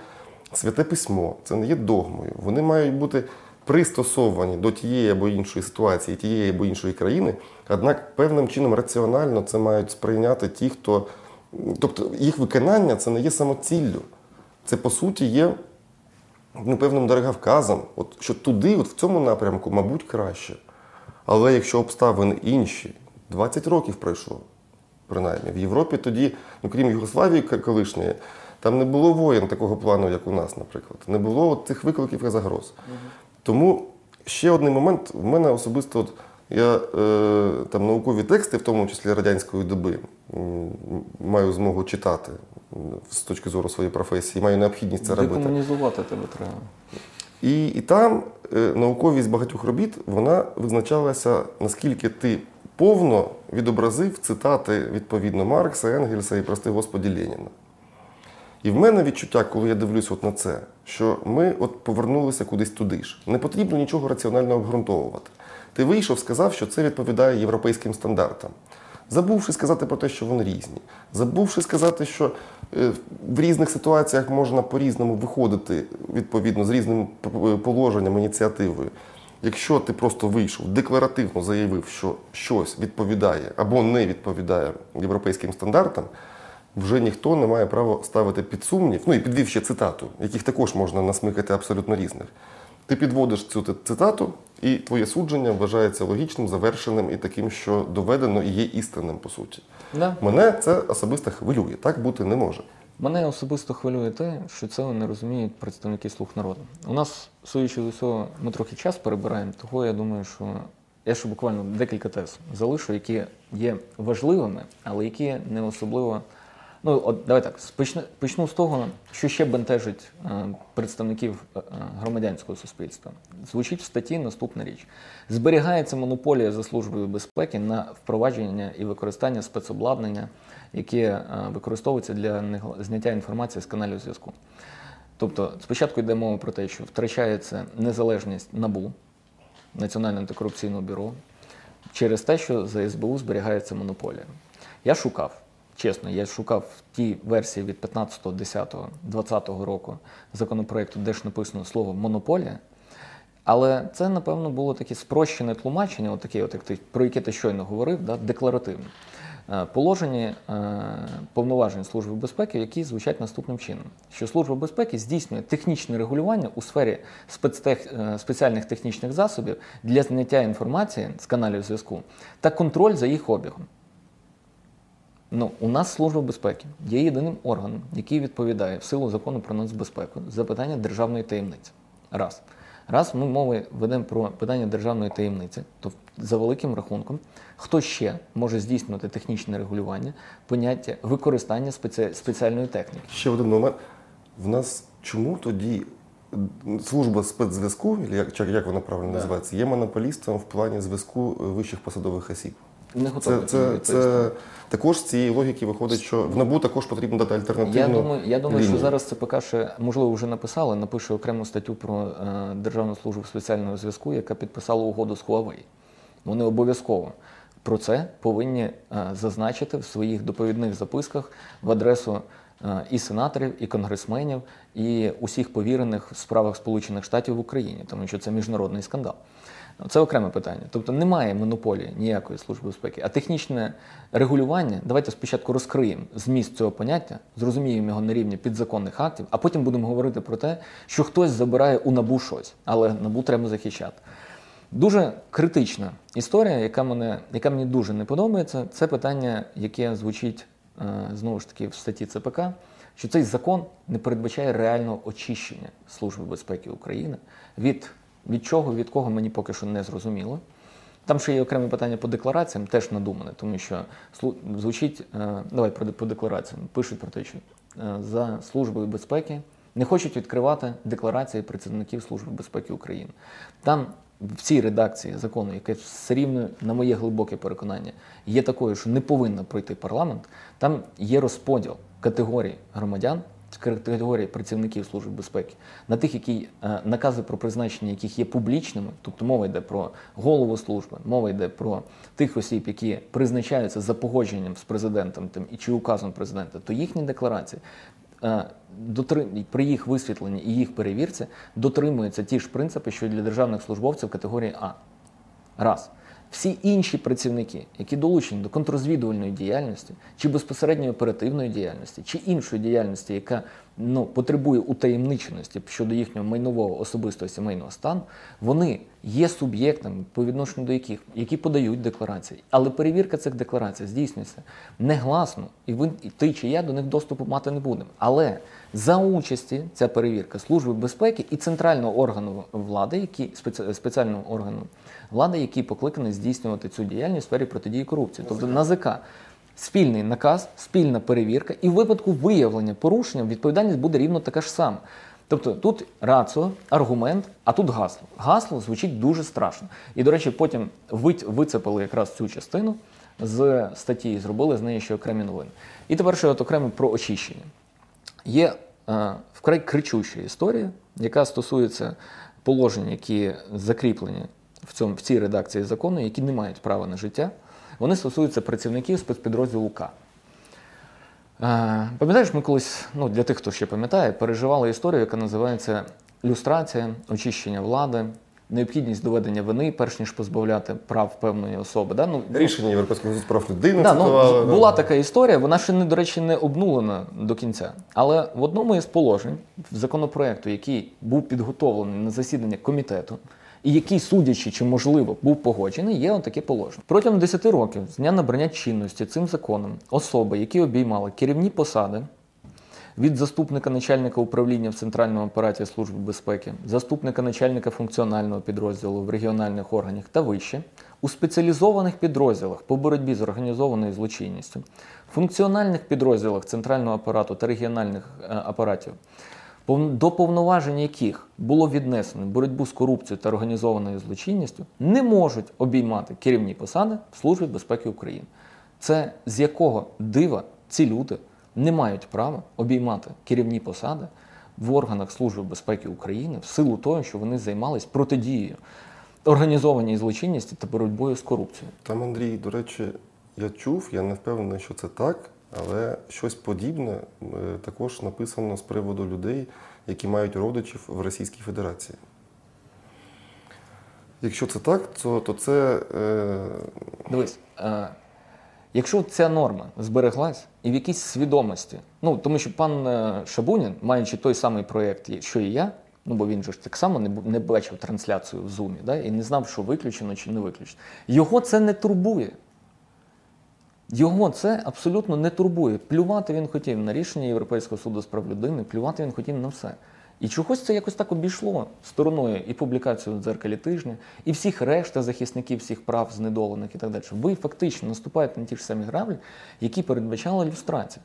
святе письмо, це не є догмою. Вони мають бути пристосовані до тієї або іншої ситуації, тієї або іншої країни, однак певним чином раціонально це мають сприйняти ті, хто. Тобто їх виконання це не є самоціллю. Це по суті є ну, певним дороговказом, от, що туди, от в цьому напрямку, мабуть, краще. Але якщо обставини інші, 20 років пройшло, принаймні, в Європі тоді, ну крім Югославії колишньої, там не було воєн такого плану, як у нас, наприклад. Не було от цих викликів і загроз. Тому ще один момент, в мене особисто от, я е, там наукові тексти, в тому числі радянської доби, маю змогу читати з точки зору своєї професії, маю необхідність це робити. Декомунізувати тебе треба. І, і там е, науковість багатьох робіт вона визначалася, наскільки ти повно відобразив цитати відповідно Маркса, Енгельса і прости Господі Леніна. І в мене відчуття, коли я дивлюсь от на це, що ми от повернулися кудись туди ж. Не потрібно нічого раціонально обґрунтовувати. Ти вийшов, сказав, що це відповідає європейським стандартам. Забувши сказати про те, що вони різні, забувши сказати, що е, в різних ситуаціях можна по-різному виходити відповідно з різним положенням, ініціативою. Якщо ти просто вийшов, декларативно заявив, що щось відповідає або не відповідає європейським стандартам, вже ніхто не має права ставити під сумнів, ну і підвів ще цитату, яких також можна насмикати абсолютно різних. Ти підводиш цю цитату, і твоє судження вважається логічним, завершеним і таким, що доведено і є істинним, по суті. Да. Мене це особисто хвилює. Так бути не може. Мене особисто хвилює те, що це не розуміють представники слуг народу. У нас, судячи з усього, ми трохи час перебираємо, того я думаю, що я ще буквально декілька тез залишу, які є важливими, але які не особливо. Ну, от давай так, почну, почну з того, що ще бентежить е, представників е, громадянського суспільства. Звучить в статті наступна річ: зберігається монополія за службою безпеки на впровадження і використання спецобладнання, яке е, використовується для зняття інформації з каналів зв'язку. Тобто, спочатку йде мова про те, що втрачається незалежність набу, Національного антикорупційного бюро через те, що за СБУ зберігається монополія. Я шукав, чесно, я шукав ті версії від 15.10.2020 року законопроекту, де ж написано слово монополія. Але це, напевно, було таке спрощене тлумачення, от таке, от, як ти, про яке ти щойно говорив, да, декларативне. Е, Положення е, повноважень Служби безпеки, які звучать наступним чином: що Служба безпеки здійснює технічне регулювання у сфері спецтех, е, спеціальних технічних засобів для зняття інформації з каналів зв'язку та контроль за їх обігом. Ну, у нас служба безпеки є єдиним органом, який відповідає в силу закону про нацбезпеку за питання державної таємниці. Раз. Раз ми мови ведемо про питання державної таємниці, то за великим рахунком, хто ще може здійснювати технічне регулювання, поняття використання спеці... спеціальної техніки. Ще один момент. В нас чому тоді служба спецзв'язку, як, як вона правильно Да. називається, є монополістом в плані зв'язку е, вищих посадових осіб? Не готовий Це, це, це також з цієї логіки виходить, що в НАБУ також потрібно дати альтернативну Я думаю, я думаю, що зараз ЦПК ще можливо вже написали, напише окрему статтю про е, Державну службу спеціального зв'язку, яка підписала угоду з Huawei. Вони обов'язково про це повинні е, зазначити в своїх доповідних записках в адресу е, і сенаторів, і конгресменів, і усіх повірених в справах Сполучених Штатів в Україні, тому що це міжнародний скандал. Це окреме питання. Тобто немає монополії ніякої служби безпеки, а технічне регулювання. Давайте спочатку розкриємо зміст цього поняття, зрозуміємо його на рівні підзаконних актів, а потім будемо говорити про те, що хтось забирає у набу щось, але набу треба захищати. Дуже критична історія, яка мене, яка мені дуже не подобається, це питання, яке звучить е, знову ж таки в статті ЦПК, що цей закон не передбачає реального очищення Служби безпеки України від, від чого, від кого мені поки що не зрозуміло. Там ще є окреме питання по деклараціям, теж надумане, тому що звучить, е, давай по деклараціям, пишуть про те, що е, за Службою безпеки не хочуть відкривати декларації працівників Служби безпеки України. Там в цій редакції закону, яке все рівно, на моє глибоке переконання, є такою, що не повинна пройти парламент, там є розподіл категорій громадян, категорії працівників Служби безпеки, на тих, які е, накази про призначення яких є публічними, тобто мова йде про голову служби, мова йде про тих осіб, які призначаються за погодженням з президентом тим, і чи указом президента, то їхні декларації е, при їх висвітленні і їх перевірці дотримуються ті ж принципи, що й для державних службовців категорії А. Раз. Всі інші працівники, які долучені до контррозвідувальної діяльності, чи безпосередньої оперативної діяльності, чи іншої діяльності, яка ну, потребує утаємниченості щодо їхнього майнового особистого сімейного стану, вони є суб'єктами, по відношенню до яких які подають декларації. Але перевірка цих декларацій здійснюється негласно, і ви і ти чи я до них доступу мати не будемо. Але за участі ця перевірка Служби безпеки і центрального органу влади, які спеціального органу влади, який покликаний здійснювати цю діяльність в сфері протидії корупції, тобто НАЗК. Спільний наказ, спільна перевірка, і в випадку виявлення порушення відповідальність буде рівно така ж сама. Тобто тут раціо, аргумент, а тут гасло. Гасло звучить дуже страшно. І, до речі, потім вицепили якраз цю частину з статті і зробили з неї ще окремі новини. І тепер ще от окремо про очищення. Є е, вкрай кричуща історія, яка стосується положень, які закріплені в, цьому, в цій редакції закону, які не мають права на життя. Вони стосуються працівників спецпідрозділу К. Е, Пам'ятаєш, ми колись, ну для тих, хто ще пам'ятає, переживали історію, яка називається люстрація, очищення влади, необхідність доведення вини, перш ніж позбавляти прав певної особи. Да? Ну, Рішення Європейського суду з прав людини Да, ну, цитували, да. була така історія, вона ще не, до речі, не обнулена до кінця. Але в одному із положень в законопроекту, який був підготовлений на засідання комітету, і який, судячи чи можливо, був погоджений, є отаке положення. Протягом 10 років з дня набрання чинності цим законом особи, які обіймали керівні посади, від заступника начальника управління в центральному апараті Служби безпеки, заступника начальника функціонального підрозділу в регіональних органах та вище, у спеціалізованих підрозділах по боротьбі з організованою злочинністю, функціональних підрозділах центрального апарату та регіональних е, апаратів, до повноважень яких було віднесено боротьбу з корупцією та організованою злочинністю, не можуть обіймати керівні посади в Службі безпеки України. Це з якого дива ці люди не мають права обіймати керівні посади в органах Служби безпеки України в силу того, що вони займались протидією організованій злочинності та боротьбою з корупцією. Там, Андрій, до речі, я чув, я не впевнений, що це так, але щось подібне е, також написано з приводу людей, які мають родичів в Російській Федерації. Якщо це так, то, то це е, Дивись, е, якщо ця норма збереглась і в якійсь свідомості, ну тому що пан е, Шабунін, маючи той самий проєкт, що і я, ну бо він же ж так само не, не бачив трансляцію в Zoom, да, і не знав, що виключено чи не виключено. Його це не турбує. Його це абсолютно не турбує. Плювати він хотів на рішення Європейського суду з прав людини, плювати він хотів на все. І чогось це якось так обійшло стороною і публікацію в дзеркалі тижня, і всіх решта захисників всіх прав знедолених і так далі. Ви фактично наступаєте на ті ж самі граблі, які передбачала люстрація.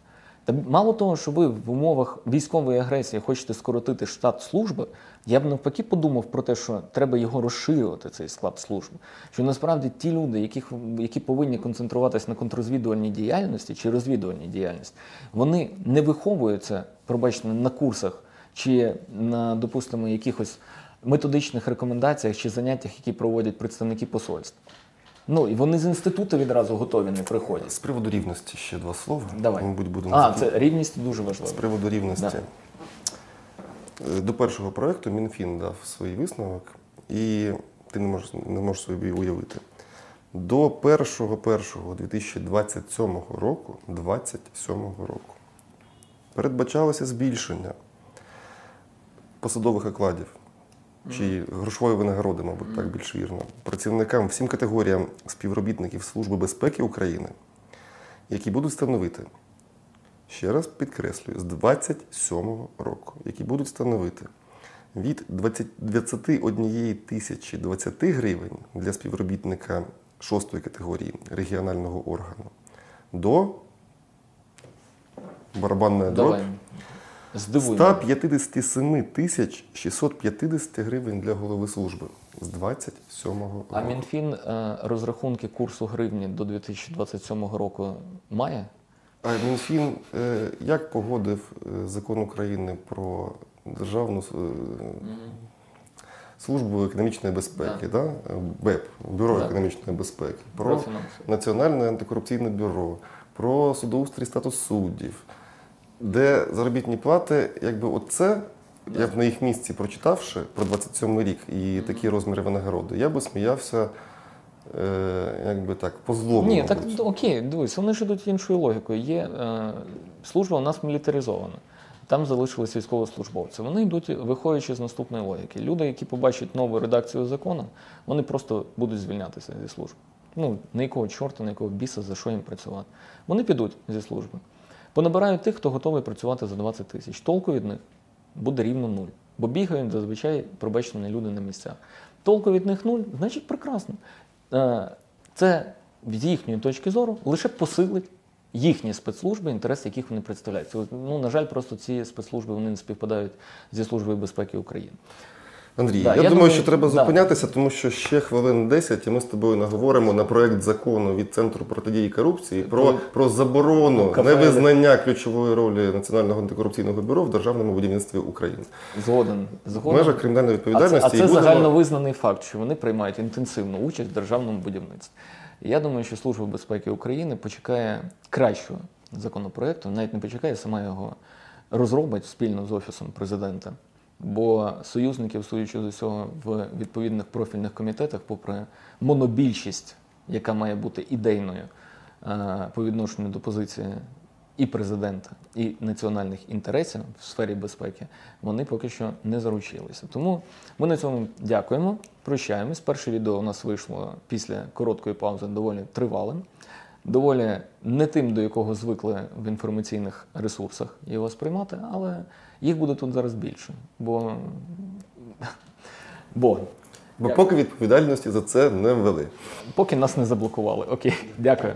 Та мало того, що ви в умовах військової агресії хочете скоротити штат служби, я б навпаки подумав про те, що треба його розширювати, цей склад служби. Що насправді ті люди, яких, які повинні концентруватися на контррозвідувальній діяльності чи розвідувальній діяльності, вони не виховуються, пробачте, на курсах чи на, допустимо, якихось методичних рекомендаціях чи заняттях, які проводять представники посольств. Ну і вони з інституту відразу готові не приходять. з приводу рівності ще два слова. Давай. Мабуть, будемо А, це рівність дуже З приводу рівності. Да. Е, До першого проєкту Мінфін дав свій висновок, і ти не можеш, не можеш собі уявити. До 1.1.2027 року, 27 року передбачалося збільшення посадових окладів чи грошової винагороди, мабуть, так більш вірно, працівникам всім категоріям співробітників Служби безпеки України, які будуть становити ще раз підкреслюю, з 27-го року, які будуть становити від 20 21 тисячі 20 гривень для співробітника шостої категорії регіонального органу до барабанної дробь. Здивуй. мене. 157 тисяч 650 гривень для голови служби з 27-го А. Мінфін е, розрахунки курсу гривні до 2027 року має? А Мінфін е, як погодив е, закон України про державну службу економічної безпеки, да. БЕП, Бюро Да. економічної безпеки, Про про. Національне антикорупційне бюро, про судоустрій статус суддів, де заробітні плати, якби оце, я б на їх місці прочитавши про 27 рік і такі розміри винагороди, я би сміявся, е, якби так, по злому. Ні, так мабуть. окей, дивись, вони ж ідуть іншою логікою. Є е, служба у нас мілітаризована. Там залишились військовослужбовці. Вони йдуть, виходячи з наступної логіки. Люди, які побачать нову редакцію закону, вони просто будуть звільнятися зі служби. Ну, на якого чорта, на якого біса, за що їм працювати. Вони підуть зі служби. Понабирають тих, хто готовий працювати за 20 тисяч. Толку від них буде рівно нуль. Бо бігають зазвичай пробачені люди на місцях. Толку від них нуль, значить прекрасно. Е, Це з їхньої точки зору лише посилить їхні спецслужби, інтереси яких вони представляють. Ну, на жаль, просто ці спецслужби вони не співпадають зі Службою безпеки України. Андрій, Да, я, я думаю, думаю, що треба да. зупинятися, тому що ще хвилин 10, і ми з тобою наговоримо на проект закону від Центру протидії корупції про, Про- заборону КПР. невизнання ключової ролі Національного антикорупційного бюро в державному будівництві України. Згоден. В Згоден. межах кримінальної А це, відповідальності а це будемо- загальновизнаний факт, що вони приймають інтенсивну участь в державному будівництві. Я думаю, що Служба безпеки України почекає кращого законопроекту, навіть не почекає, сама його розробить спільно з Офісом президента. Бо союзників, судячи з усього, в відповідних профільних комітетах, попри монобільшість, яка має бути ідейною е, по відношенню до позиції і президента, і національних інтересів в сфері безпеки, вони поки що не заручилися. Тому ми на цьому дякуємо, прощаємось. Перше відео у нас вийшло після короткої паузи доволі тривалим, доволі не тим, до якого звикли в інформаційних ресурсах його сприймати, але їх буде тут зараз більше. Бо, бо Бо поки відповідальності за це не ввели. поки нас не заблокували. Окей, дякую.